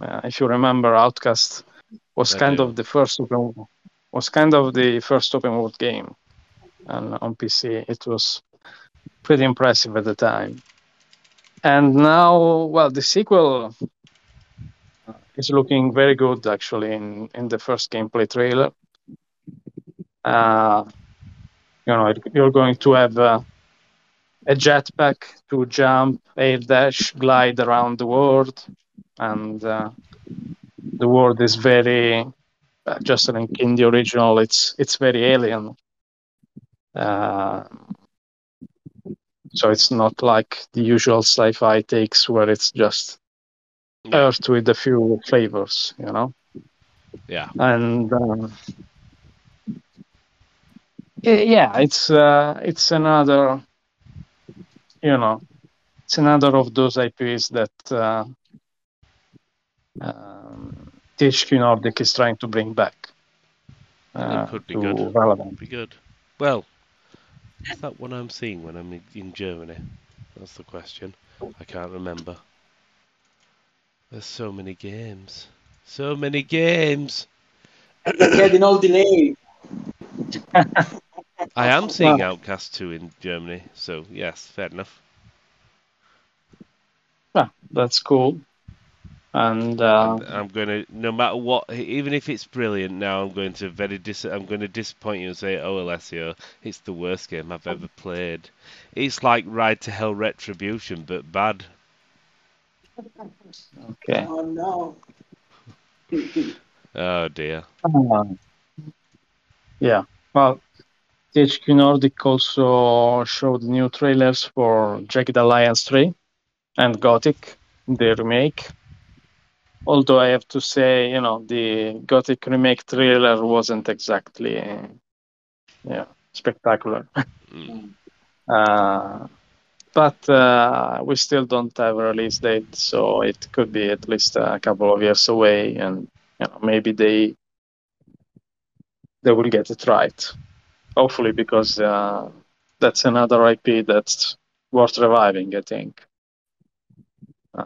Speaker 2: Uh, if you remember, Outcast was
Speaker 1: I
Speaker 2: kind
Speaker 1: do.
Speaker 2: of the first open was kind of the first open world game, and on PC it was pretty impressive at the time. And now, well, the sequel is looking very good actually in in the first gameplay trailer. Uh, you know, it- you're going to have uh, a jetpack to jump, air dash, glide around the world, and uh, the world is very, uh, just like in the original, it's it's very alien. Uh, so it's not like the usual sci-fi takes where it's just
Speaker 1: Yeah.
Speaker 2: Earth with a few flavors, you know
Speaker 1: Yeah.
Speaker 2: and um, yeah, it's uh, it's another, you know, it's another of those IPs that uh, um, THQ Nordic is trying to bring back uh,
Speaker 1: could be good.
Speaker 2: relevant.
Speaker 1: Be good. Well, is that what I'm seeing when I'm in, in Germany? That's the question. I can't remember. There's so many games. So many games.
Speaker 3: Getting all delayed.
Speaker 1: I am seeing
Speaker 2: Well-
Speaker 1: Outcast 2 in Germany, so yes, fair enough.
Speaker 2: Yeah, that's cool. And uh,
Speaker 1: And I'm going to, no matter what, even if it's brilliant, now I'm going to very dis- I'm going to disappoint you and say, oh Alessio, it's the worst game I've ever played. It's like Ride to Hell Retribution, but bad.
Speaker 2: okay.
Speaker 3: Oh no.
Speaker 1: Oh dear.
Speaker 2: Uh, yeah, well, THQ Nordic also showed new trailers for Jagged Alliance 3 and Gothic, the remake. Although I have to say, you know, the Gothic remake trailer wasn't exactly, yeah, spectacular.
Speaker 1: Mm.
Speaker 2: Uh, but uh, we still don't have a release date, so it could be at least a couple of years away, and you know maybe they they will get it right. Hopefully, because uh, that's another IP that's worth reviving. I think. Uh,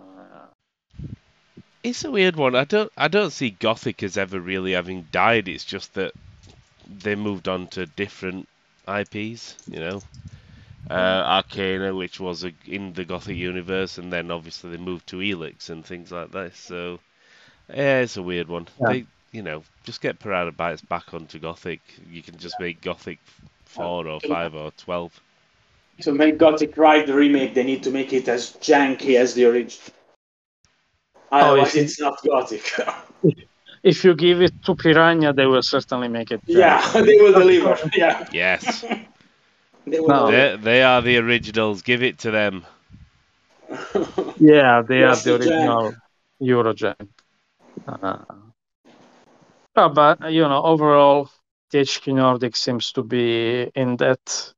Speaker 1: It's a weird one. I don't I don't see Gothic as ever really having died. It's just that they moved on to different IPs, you know. Uh, ArcaniA, which was a, in the Gothic universe, and then obviously they moved to Elex and things like this. So, yeah, it's a weird one.
Speaker 2: Yeah.
Speaker 1: They, you know, just get Piranha Bytes back onto Gothic. You can just make Gothic four or five or twelve.
Speaker 3: to make Gothic Ride the remake, they need to make it as janky as the original. Otherwise,
Speaker 2: if-
Speaker 3: it's not Gothic.
Speaker 2: If you give it to Piranha, they will certainly make it.
Speaker 3: yeah, they will deliver. Yeah,
Speaker 1: Yes,
Speaker 3: they will.
Speaker 2: No.
Speaker 1: they they are the originals. Give it to them.
Speaker 2: Yeah, they
Speaker 3: What's
Speaker 2: are the
Speaker 3: the
Speaker 2: original Eurogen. Uh, oh, but you know, overall, THQ Nordic seems to be in that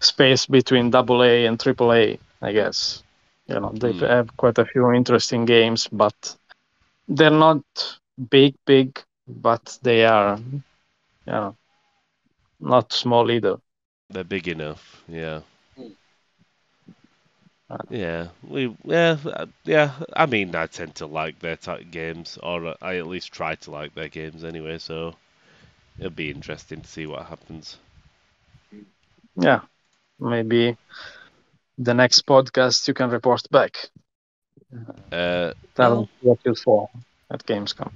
Speaker 2: space between double A AA and triple A, I guess you know they
Speaker 1: Hmm.
Speaker 2: have quite a few interesting games, but they're not big, big, but they are, you know, not small either.
Speaker 1: They're big enough. Yeah.
Speaker 2: Uh,
Speaker 1: Yeah, we yeah uh, yeah. I mean, I tend to like their type games, or uh, I at least try to like their games anyway. So it'll be interesting to see what happens.
Speaker 2: Yeah, maybe the next podcast you can report back.
Speaker 1: Uh,
Speaker 2: Tell
Speaker 1: Well-
Speaker 2: what you saw at Gamescom.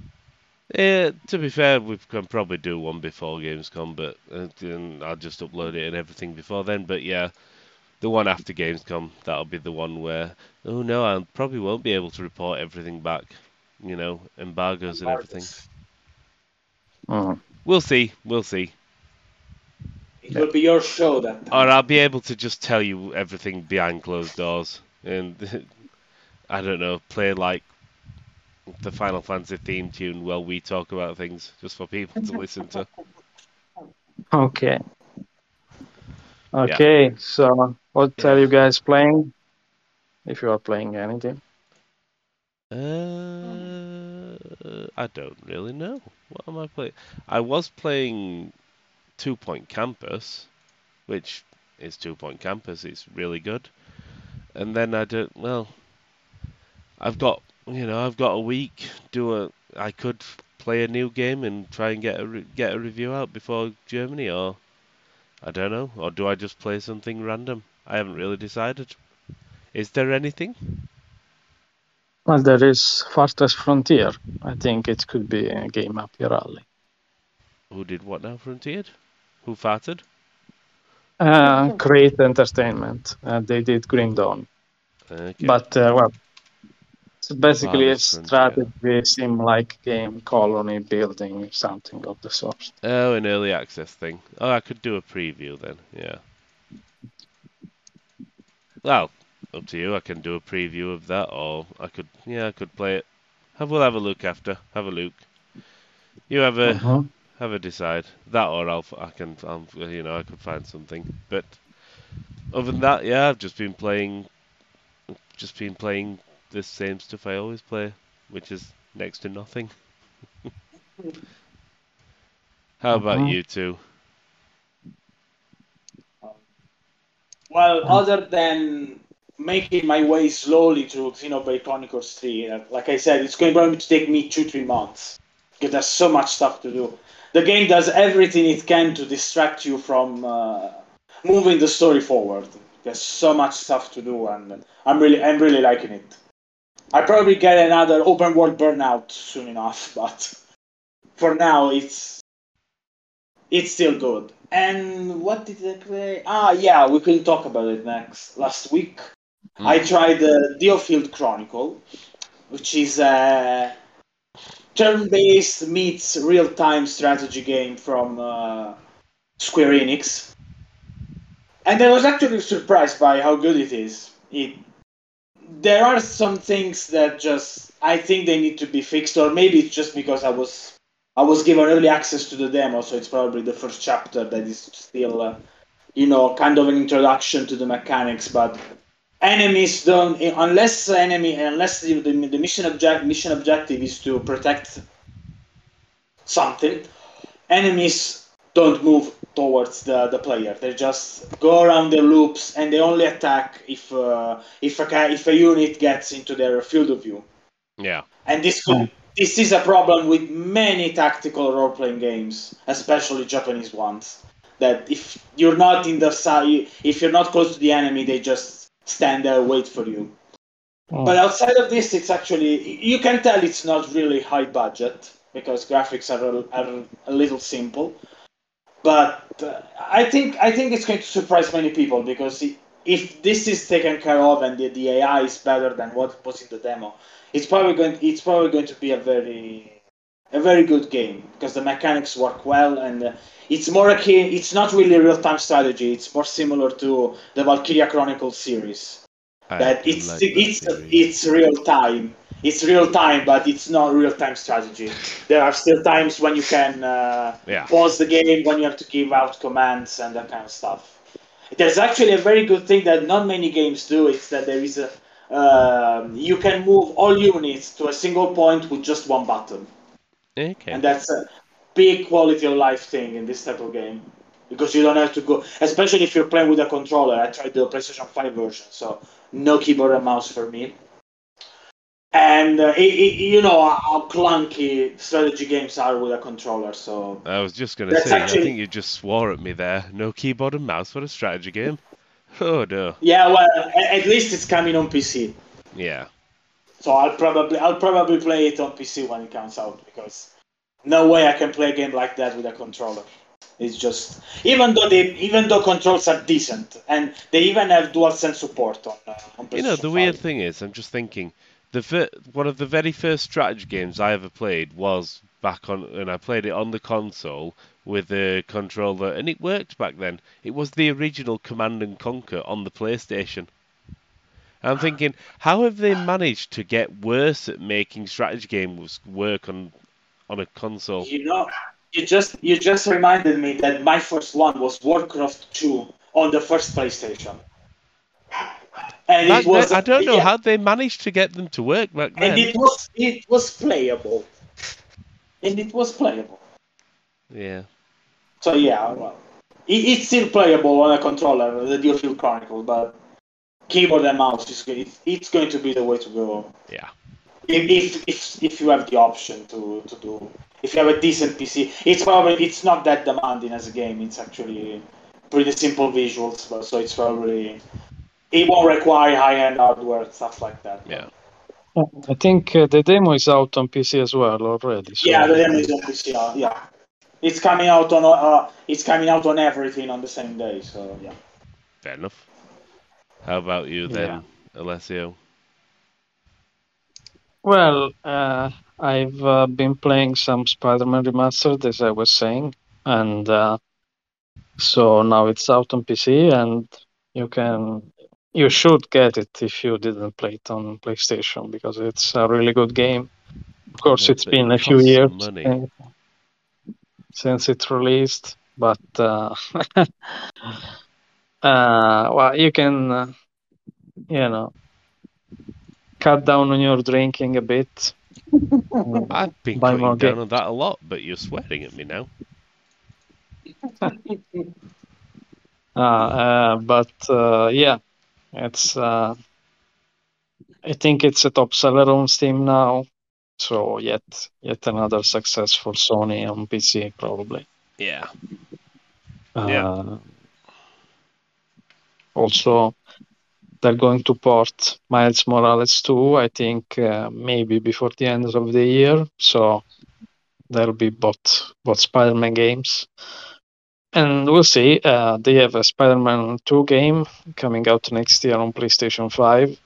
Speaker 1: eh, to be fair, we can probably do one before Gamescom, but uh, I'll just upload it and everything before then. But yeah, the one after Gamescom, that'll be the one where oh no, I probably won't be able to report everything back. You know, embargoes and everything.
Speaker 2: Mhm.
Speaker 1: We'll see. We'll see.
Speaker 3: It will be your show that
Speaker 1: Or. I'll be able to just tell you everything behind closed doors, and I don't know, play like the Final Fantasy theme tune while we talk about things, just for people to listen to.
Speaker 2: Okay. Okay, so what are you guys playing? If you are playing anything.
Speaker 1: Uh, I don't really know. What am I playing? I was playing Two Point Campus, which is Two Point Campus. It's really good. And then I don't. Well, I've got you know I've got a week. Do a. I could play a new game and try and get a re- get a review out before Germany, or I don't know, or do I just play something random? I haven't really decided. Is there anything?
Speaker 2: Well, there is Farthest Frontier. I think it could be a game up your alley.
Speaker 1: Who did what now? Frontiered? Who farted?
Speaker 2: Uh, Crate Entertainment. Uh, they did Grim Dawn.
Speaker 1: Okay.
Speaker 2: But, uh, well, basically a strategy sim like game, colony building, something of the sort.
Speaker 1: Oh, an early access thing. Oh, I could do a preview then. Yeah. Well, up to you. I can do a preview of that, or I could, yeah, I could play it. Have we'll have a look after. Have a look. You have a
Speaker 2: Mhm.
Speaker 1: have a decide that, or I'll I can, I'll, you know, I could find something. But other than that, yeah, I've just been playing, just been playing the same stuff I always play, which is next to nothing. How about
Speaker 2: Mhm.
Speaker 1: you two?
Speaker 3: Well, other than making my way slowly through Xenoblade Chronicles 3, uh, like I said, it's going probably to take me two, three months because there's so much stuff to do. The game does everything it can to distract you from uh, moving the story forward. There's so much stuff to do, and I'm really, I'm really liking it. I probably get another open world burnout soon enough, but for now, it's it's still good. And what did I play? Ah, yeah, we can talk about it next. Last week, I tried the Diofield Chronicle, which is a turn-based meets real-time strategy game from uh, Square Enix. And I was actually surprised by how good it is. It, there are some things that just I think they need to be fixed, or maybe it's just because I was I was given early access to the demo, so it's probably the first chapter that is still, uh, you know, kind of an introduction to the mechanics. But enemies don't, unless the enemy, unless the, the, the mission object mission objective is to protect something, enemies don't move towards the, the player. They just go around their loops and they only attack if uh, if a if a unit gets into their field of view.
Speaker 1: Yeah.
Speaker 3: And this could, this is a problem with many tactical role playing games, especially Japanese ones. That if you're not in the side, if you're not close to the enemy, they just stand there wait for you.
Speaker 2: Mm.
Speaker 3: But outside of this, it's actually you can tell it's not really high budget because graphics are a, are a little simple. But uh, I think I think it's going to surprise many people because if this is taken care of and the, the AI is better than what was in the demo, it's probably going it's probably going to be a very a very good game because the mechanics work well and uh, it's more akin. It's not really real time strategy. It's more similar to the Valkyria Chronicles series. I that it's like it's it's real time. It's real time, but it's not real time strategy. There are still times when you can uh, yeah. pause the game, when you have to give out commands and that kind of stuff. There's actually a very good thing that not many games do. It's that there is a um, you can move all units to a single point with just one button.
Speaker 1: Okay.
Speaker 3: And that's a big quality of life thing in this type of game because you don't have to go, especially if you're playing with a controller. I tried the PlayStation 5 version, so no keyboard and mouse for me. And uh, it, it, you know how clunky strategy games are with a controller. So
Speaker 1: I was just gonna say, actually... I think you just swore at me there. No keyboard and mouse for a strategy game. Oh no.
Speaker 3: Yeah, well, at least it's coming on PC.
Speaker 1: Yeah.
Speaker 3: So I'll probably I'll probably play it on PC when it comes out because no way I can play a game like that with a controller. It's just even though they even though controls are decent and they even have dual sense support on. Uh, on
Speaker 1: you know the 5. weird thing is I'm just thinking the one of the very first strategy games I ever played was back on and I played it on the console with the controller and it worked back then. It was the original Command and Conquer on the PlayStation. I'm thinking, how have they managed to get worse at making strategy games work on on a console?
Speaker 3: You know, you just you just reminded me that my first one was Warcraft 2 on the first PlayStation.
Speaker 1: And back it was then, I don't know yeah. how they managed to get them to work back then.
Speaker 3: And it was it was playable. And it was playable.
Speaker 1: Yeah.
Speaker 3: So yeah, well, it, it's still playable on a controller, the DioField Chronicle, but keyboard and mouse is it's going to be the way to go.
Speaker 1: Yeah.
Speaker 3: If if if you have the option to, to do if you have a decent PC, it's probably it's not that demanding as a game. It's actually pretty simple visuals, but so it's probably it won't require high end hardware and stuff like that.
Speaker 1: Yeah.
Speaker 2: I think uh, the demo is out on PC as well already.
Speaker 3: So. Yeah, the demo is on PC. Uh, yeah, it's coming out on uh, it's coming out on everything on the same day. So yeah.
Speaker 1: Fair enough. How about you then, yeah. Alessio?
Speaker 2: Well, uh, I've uh, been playing some Spider-Man Remastered, as I was saying, and uh, so now it's out on PC, and you can, you should get it if you didn't play it on PlayStation because it's a really good game. Of course, yeah, it's been a few years since it released, but uh, uh, well, you can, uh, you know, cut down on your drinking a bit.
Speaker 1: I've been cutting down games. on that a lot, but you're swearing at me now.
Speaker 2: uh, uh, but uh, yeah, it's. Uh, I think it's a top seller on Steam now. So yet, yet another success for Sony on PC, probably.
Speaker 1: Yeah.
Speaker 2: Uh, yeah. Also, they're going to port Miles Morales 2, I think uh, maybe before the end of the year. So there'll be both both Spider-Man games, and we'll see. Uh, they have a Spider-Man 2 game coming out next year on PlayStation 5.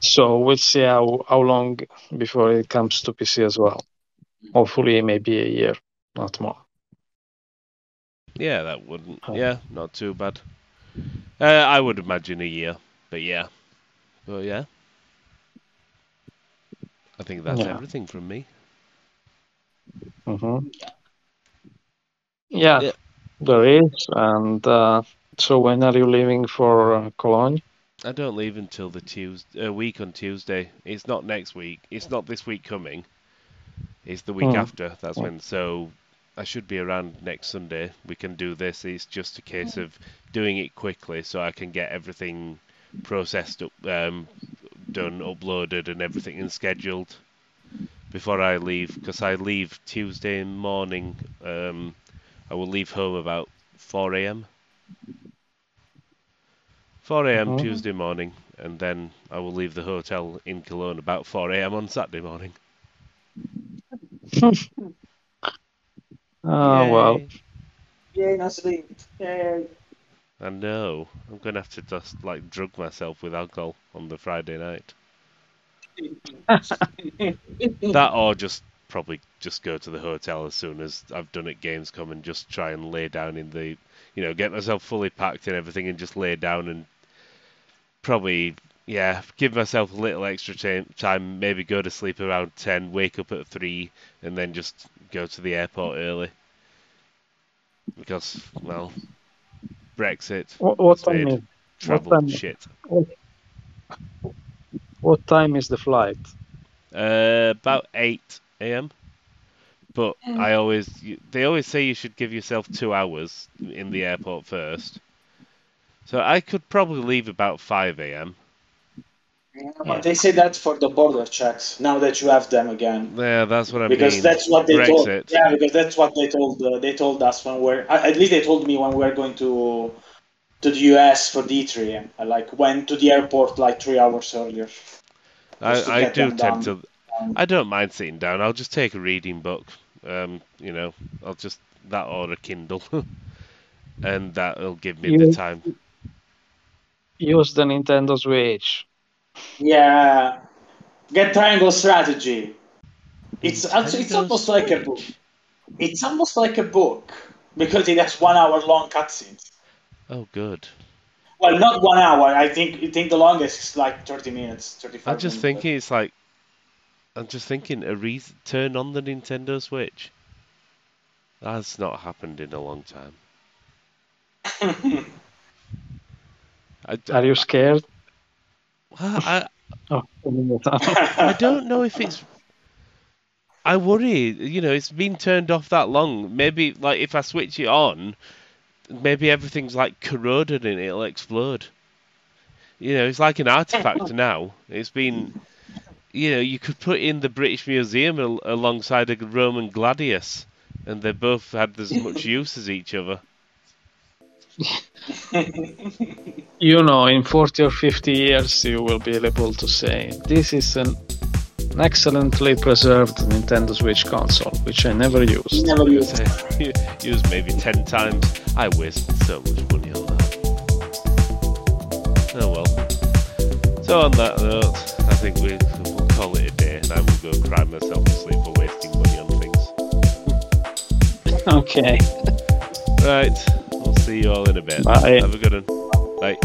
Speaker 2: So we'll see how how long before it comes to PC as well. Hopefully, maybe a year, not more.
Speaker 1: Yeah, that wouldn't. Yeah, not too bad. Uh, I would imagine a year. But yeah. But yeah. I think that's yeah. everything from me.
Speaker 2: Mm-hmm. Yeah, yeah, there is. And uh, so when are you leaving for uh, Cologne?
Speaker 1: I don't leave until the Tuesday, a week on Tuesday. It's not next week. It's not this week coming. It's the week mm. after. That's when. So I should be around next Sunday. We can do this. It's just a case of doing it quickly so I can get everything processed, um, done, uploaded, and everything and scheduled before I leave. Because I leave Tuesday morning. Um, I will leave home about 4 a.m. 4 a.m. Oh. Tuesday morning, and then I will leave the hotel in Cologne about 4 a.m. on Saturday morning.
Speaker 2: oh well.
Speaker 3: Yay, no sleep. Yay.
Speaker 1: I know. I'm gonna have to just like drug myself with alcohol on the Friday night. That or just probably just go to the hotel as soon as I've done it. Gamescom and just try and lay down in the, you know, get myself fully packed and everything, and just lay down and probably yeah, give myself a little extra time. Maybe go to sleep around ten, wake up at three, and then just go to the airport early. Because well, Brexit,
Speaker 2: What, what time is
Speaker 1: travel
Speaker 2: time-
Speaker 1: shit.
Speaker 2: what time is the flight?
Speaker 1: Uh, about 8 a.m. But I always, they always say you should give yourself two hours in the airport first. So I could probably leave about 5 a.m.
Speaker 3: But they say that for the border checks. Now that you have them again,
Speaker 1: Yeah, that's what I
Speaker 3: because
Speaker 1: mean.
Speaker 3: that's what they told. Yeah, because that's what they told. Uh, they told us when we're. At at least they told me when we were going to to the US for E3. I like went to the airport like three hours earlier.
Speaker 1: I, I do tend
Speaker 3: done.
Speaker 1: to. I don't mind sitting down. I'll just take a reading book. Um, you know, I'll just that or a Kindle, and that'll give me the time.
Speaker 2: Use the Nintendo Switch.
Speaker 3: Yeah, get triangle strategy. It's actually it's
Speaker 1: Nintendo
Speaker 3: almost like a book. It's almost like a book because it has one hour long cutscenes.
Speaker 1: Oh, good.
Speaker 3: Well, not one hour. I think I think the longest is like thirty minutes, thirty-five.
Speaker 1: I'm just
Speaker 3: minutes.
Speaker 1: thinking it's like I'm just thinking a re- turn on the Nintendo Switch. That's not happened in a long time. I, d-
Speaker 2: Are you scared?
Speaker 1: I,
Speaker 2: Oh,
Speaker 1: I don't know if it's. I worry, you know, it's been turned off that long. Maybe, like, if I switch it on, maybe everything's like corroded and it'll explode. You know, it's like an artifact now. It's been, you know, you could put in the British Museum al- alongside a Roman gladius, and they both had as much use as each other.
Speaker 2: you know, in 40 or 50 years, you will be able to say, this is an, an excellently preserved Nintendo Switch console, which I never used.
Speaker 3: Never used.
Speaker 1: Used maybe ten times. I wasted so much money on that. Oh well. So on that note, I think we will call it a day, and I will go cry myself to sleep for wasting money on things.
Speaker 2: Okay.
Speaker 1: Right. I'll see you all in a bit.
Speaker 2: Bye.
Speaker 1: Have a good one. Bye.